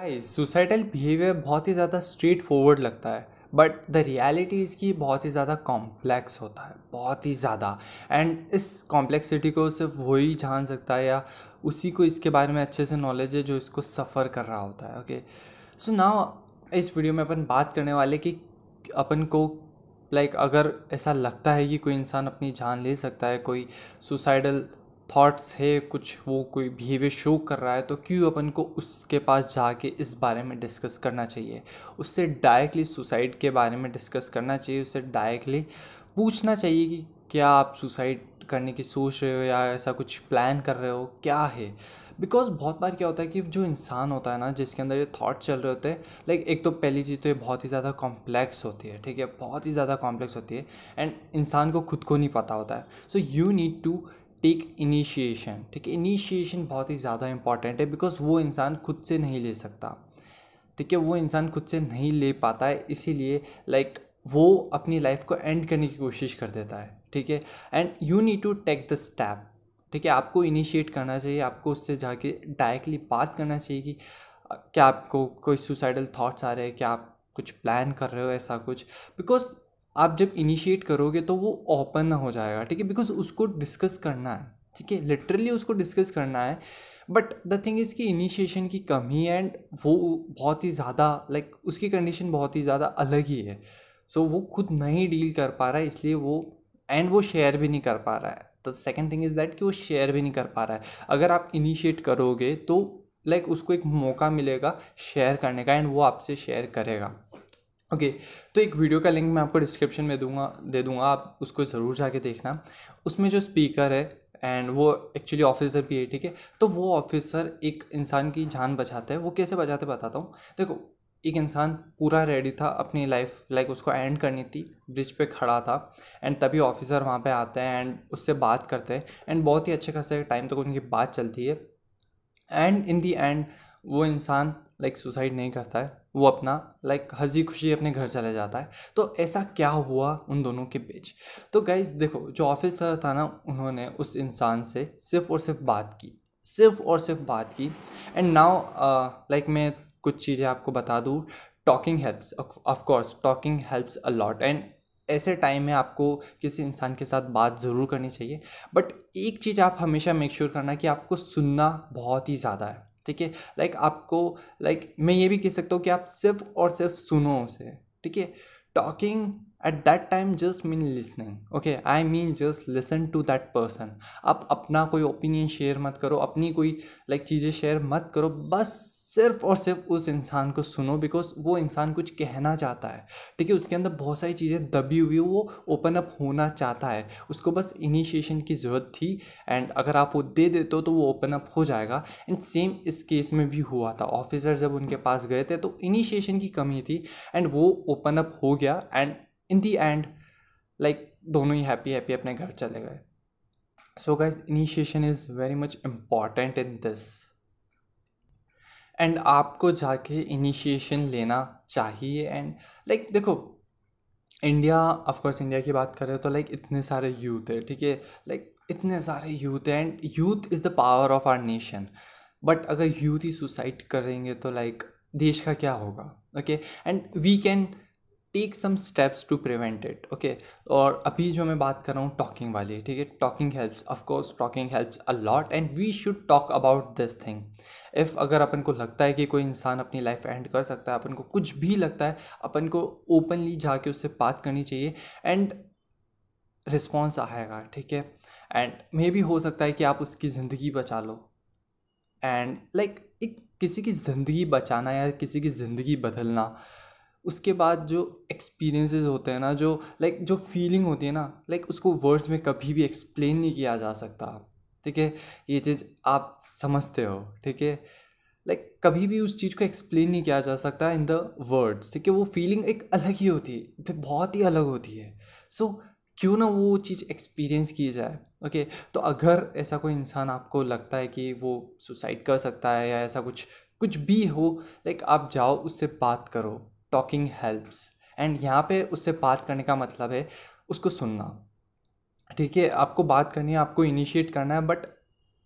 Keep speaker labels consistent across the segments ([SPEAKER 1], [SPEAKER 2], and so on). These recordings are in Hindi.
[SPEAKER 1] सुसाइडल बिहेवियर बहुत ही ज़्यादा स्ट्रेट फॉरवर्ड लगता है बट द रियलिटी इसकी बहुत ही ज़्यादा कॉम्प्लेक्स होता है बहुत ही ज़्यादा। एंड इस कॉम्प्लेक्सिटी को सिर्फ़ वही जान सकता है या उसी को इसके बारे में अच्छे से नॉलेज है जो इसको सफ़र कर रहा होता है ओके सो नाउ इस वीडियो में अपन बात करने वाले कि अपन को लाइक like, अगर ऐसा लगता है कि कोई इंसान अपनी जान ले सकता है कोई सुसाइडल थॉट्स है, कुछ वो कोई बिहेवियर शो कर रहा है तो क्यों अपन को उसके पास जाके इस बारे में डिस्कस करना चाहिए? उससे डायरेक्टली सुसाइड के बारे में डिस्कस करना चाहिए, उससे डायरेक्टली पूछना चाहिए कि क्या आप सुसाइड करने की सोच रहे हो या ऐसा कुछ प्लान कर रहे हो? क्या है? बिकॉज़ बहुत बार क्या होता है कि जो इंसान होता है ना, जिसके अंदर ये थाट चल रहे होते हैं लाइक एक तो पहली चीज़ तो ये बहुत ही ज़्यादा कॉम्प्लेक्स होती है, ठीक है? बहुत ही ज़्यादा कॉम्प्लेक्स होती है एंड इंसान को खुद को नहीं पता होता है। So you need to take initiation ठीक है इनिशिएशन बहुत ही ज़्यादा इंपॉर्टेंट है बिकॉज़ वो इंसान खुद से नहीं ले सकता। ठीक है वो इंसान खुद से नहीं ले पाता है इसीलिए लाइक like, वो अपनी लाइफ को एंड करने की कोशिश कर देता है। ठीक है and you need to take the step ठीक है आपको इनिशिएट करना चाहिए आपको उससे जाके डायरेक्टली बात करना चाहिए कि क्या आपको कोई सुसाइडल थाट्स आ रहे हैं? क्या आप कुछ प्लान कर रहे हो ऐसा कुछ? बिकॉज़ आप जब इनिशिएट करोगे तो वो ओपन ना हो जाएगा ठीक है? बिकॉज़ उसको डिस्कस करना है ठीक है? लिटरली उसको डिस्कस करना है। बट द थिंग इज़ कि इनिशिएशन की कमी एंड वो बहुत ही ज़्यादा लाइक like, उसकी कंडीशन बहुत ही ज़्यादा अलग ही है। सो so, वो खुद नहीं डील कर पा रहा है इसलिए वो एंड वो शेयर भी नहीं कर पा रहा है। तो सेकेंड थिंग इज़ दैट कि वो शेयर भी नहीं कर पा रहा है। अगर आप इनिशिएट करोगे तो लाइक like, उसको एक मौका मिलेगा शेयर करने का एंड वो आपसे शेयर करेगा। ओके okay, तो एक वीडियो का लिंक मैं आपको डिस्क्रिप्शन में दूँगा दे दूँगा आप उसको ज़रूर जाके देखना। उसमें जो स्पीकर है एंड वो एक्चुअली ऑफिसर भी है ठीक है? तो वो ऑफिसर एक इंसान की जान बचाता है। वो कैसे बचाते बताता हूँ। देखो एक इंसान पूरा रेडी था अपनी लाइफ लाइक उसको एंड करनी थी ब्रिज पे खड़ा था एंड तभी ऑफिसर वहाँ पे आते हैं एंड उससे बात करते हैं एंड बहुत ही अच्छे खासे टाइम तक उनकी बात चलती है। एंड इन दी एंड वो इंसान लाइक सुसाइड नहीं करता है। वो अपना लाइक हँसी खुशी अपने घर चले जाता है। तो ऐसा क्या हुआ उन दोनों के बीच? तो गाइज़ देखो, जो ऑफिसर था ना, उन्होंने उस इंसान से सिर्फ़ और सिर्फ़ बात की। सिर्फ़ और सिर्फ़ बात की। एंड नाउ लाइक मैं कुछ चीज़ें आपको बता दूँ। Talking helps of course talking helps a lot and ऐसे टाइम में आपको किसी इंसान के साथ बात ज़रूर करनी चाहिए। बट एक चीज़ आप हमेशा मेक श्योर sure करना कि आपको सुनना बहुत ही ज़्यादा है। ठीक है? लाइक आपको लाइक मैं ये भी कह सकता हूँ कि आप सिर्फ़ और सिर्फ़ सुनो उसे ठीक है? Talking at that time just mean listening okay I mean just listen to that person आप अपना कोई ओपिनियन शेयर मत करो अपनी कोई लाइक like, चीज़ें शेयर मत करो बस। सिर्फ़ और सिर्फ़ उस इंसान को सुनो बिकॉज़ वो इंसान कुछ कहना चाहता है। ठीक है, उसके अंदर बहुत सारी चीज़ें दबी हुई वो ओपन अप होना चाहता है। उसको बस इनिशिएशन की ज़रूरत थी एंड अगर आप वो दे देते हो तो वो ओपन अप हो जाएगा। एंड सेम इस केस में भी हुआ था। ऑफिसर जब उनके पास गए थे तो इनिशिएशन की कमी थी एंड वो ओपन अप हो गया and in the end like दोनों ही हैप्पी हैप्पी अपने घर चले गए। So guys initiation is very much important in this and आपको जाके इनिशिएशन लेना चाहिए एंड लाइक like, देखो इंडिया ऑफकोर्स इंडिया की बात करें तो लाइक like, इतने सारे यूथ है ठीक है? लाइक इतने सारे यूथ है and youth is the power of our nation but अगर यूथ ही सुसाइड करेंगे तो लाइक like, देश का क्या होगा? Okay and we can take some steps to prevent it okay और अभी जो मैं बात कर रहा हूँ टॉकिंग वाली ठीक है? Talking helps of course talking helps a lot and we should talk about this thing if अगर अपन को लगता है कि कोई इंसान अपनी लाइफ एंड कर सकता है अपन को कुछ भी लगता है अपन को ओपनली जाके उससे बात करनी चाहिए एंड रिस्पॉन्स आएगा ठीक है? एंड मे भी हो सकता है कि आप उसकी ज़िंदगी बचा लो। एंड लाइक like, एक किसी की ज़िंदगी बचाना या किसी की ज़िंदगी बदलना उसके बाद जो एक्सपीरियंसेस होते हैं ना जो लाइक like, जो फीलिंग होती है ना लाइक like, उसको वर्ड्स में कभी भी एक्सप्लेन नहीं किया जा सकता। ठीक है? ये चीज़ आप समझते हो। ठीक है? लाइक कभी भी उस चीज़ को एक्सप्लेन नहीं किया जा सकता इन द वर्ड्स ठीक है? वो फीलिंग एक अलग ही होती है। बहुत ही अलग होती है। सो so, क्यों ना वो चीज़ एक्सपीरियंस की जाए? Okay okay? तो अगर ऐसा कोई इंसान आपको लगता है कि वो सुसाइड कर सकता है या ऐसा कुछ कुछ भी हो लाइक आप जाओ उससे बात करो। टॉकिंग हेल्प्स एंड यहाँ पे उससे बात करने का मतलब है उसको सुनना। ठीक है, आपको बात करनी है, आपको इनिशिएट करना है बट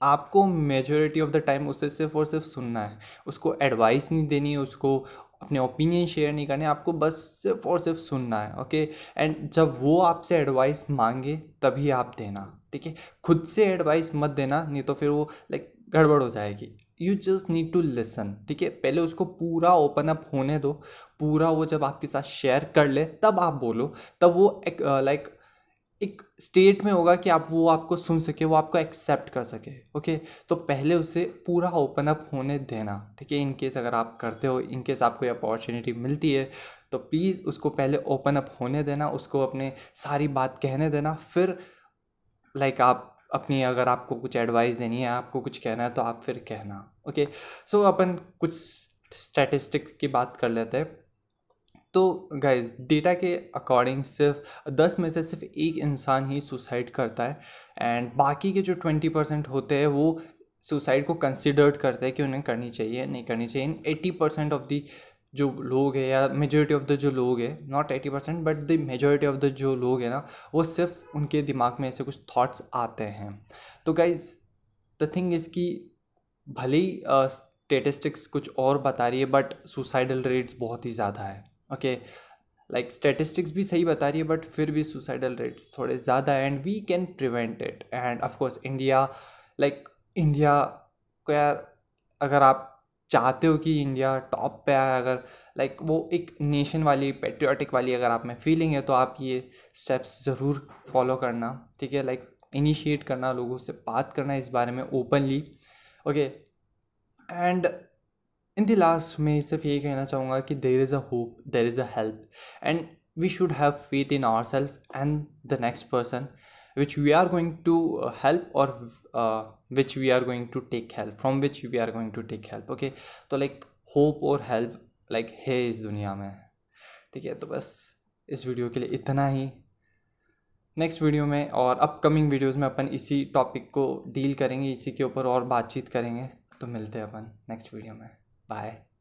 [SPEAKER 1] आपको मेजोरिटी ऑफ़ द टाइम उसे सिर्फ़ और सिर्फ़ सुनना है। उसको एडवाइस नहीं देनी है, उसको अपने ओपिनियन शेयर नहीं करने आपको बस सिर्फ़ और सिर्फ़ सुनना है ओके एंड जब वो आपसे एडवाइस मांगे, तभी आप देना, ठीक है? खुद से एडवाइस मत देना, नहीं तो फिर वो लाइक गड़बड़ हो जाएगी। You just need to listen ठीक है? पहले उसको पूरा ओपन अप होने दो। पूरा वो जब आपके साथ शेयर कर ले, तब आप बोलो। तब वो एक लाइक एक स्टेट में होगा कि आप वो आपको सुन सके, वो आपको एक्सेप्ट कर सके। ओके तो पहले उसे पूरा ओपन अप होने देना। ठीक है? इनकेस अगर आप करते हो इनकेस आपको अपॉर्चुनिटी मिलती है तो प्लीज़ उसको पहले ओपन अप होने देना, उसको अपने सारी बात कहने देना। फिर लाइक आप अपनी अगर आपको कुछ एडवाइस देनी है, आपको कुछ कहना है तो आप फिर कहना ओके सो अपन कुछ स्टैटिस्टिक्स की बात कर लेते हैं। तो गाइज़ डेटा के अकॉर्डिंग सिर्फ़ दस में से सिर्फ़ एक इंसान ही सुसाइड करता है एंड बाकी के जो ट्वेंटी परसेंट होते हैं, वो सुसाइड को कंसिडर्ड करते हैं कि उन्हें करनी चाहिए, नहीं करनी चाहिए। In eighty percent of the जो लोग हैं या मेजोरिटी ऑफ़ द जो लोग हैं not eighty percent but the majority of the जो लोग हैं ना, वो सिर्फ़ उनके दिमाग में ऐसे कुछ थाट्स आते हैं। तो गाइज़ द थिंग इज़ कि भले ही स्टेटिस्टिक्स कुछ और बता रही है बट सुसाइडल रेट्स बहुत ही ज़्यादा है ओके लाइक स्टेटिस्टिक्स भी सही बता रही है बट फिर भी सुसाइडल रेट्स थोड़े ज़्यादा है and we can prevent it and of course India like India को यार अगर आप चाहते हो कि इंडिया टॉप पे आए अगर लाइक वो एक नेशन वाली पेट्रियाटिक वाली अगर आप में फीलिंग है तो आप ये स्टेप्स ज़रूर फॉलो करना, ठीक है? लाइक इनिशिएट करना, लोगों से बात करना इस बारे में openly okay and in the last मैं सिर्फ़ यही कहना चाहूँगा कि there is a hope there is a help and we should have faith in our self and the next person which we are going to help और which we are going to take help from which we are going to take help okay तो लाइक होप और हेल्प लाइक है इस दुनिया में। ठीक है तो बस इस वीडियो के लिए इतना ही। नेक्स्ट वीडियो में और अपकमिंग वीडियोज़ में अपन इसी टॉपिक को डील करेंगे, इसी के ऊपर और बातचीत करेंगे। तो मिलते हैं अपन नेक्स्ट वीडियो में। Bye.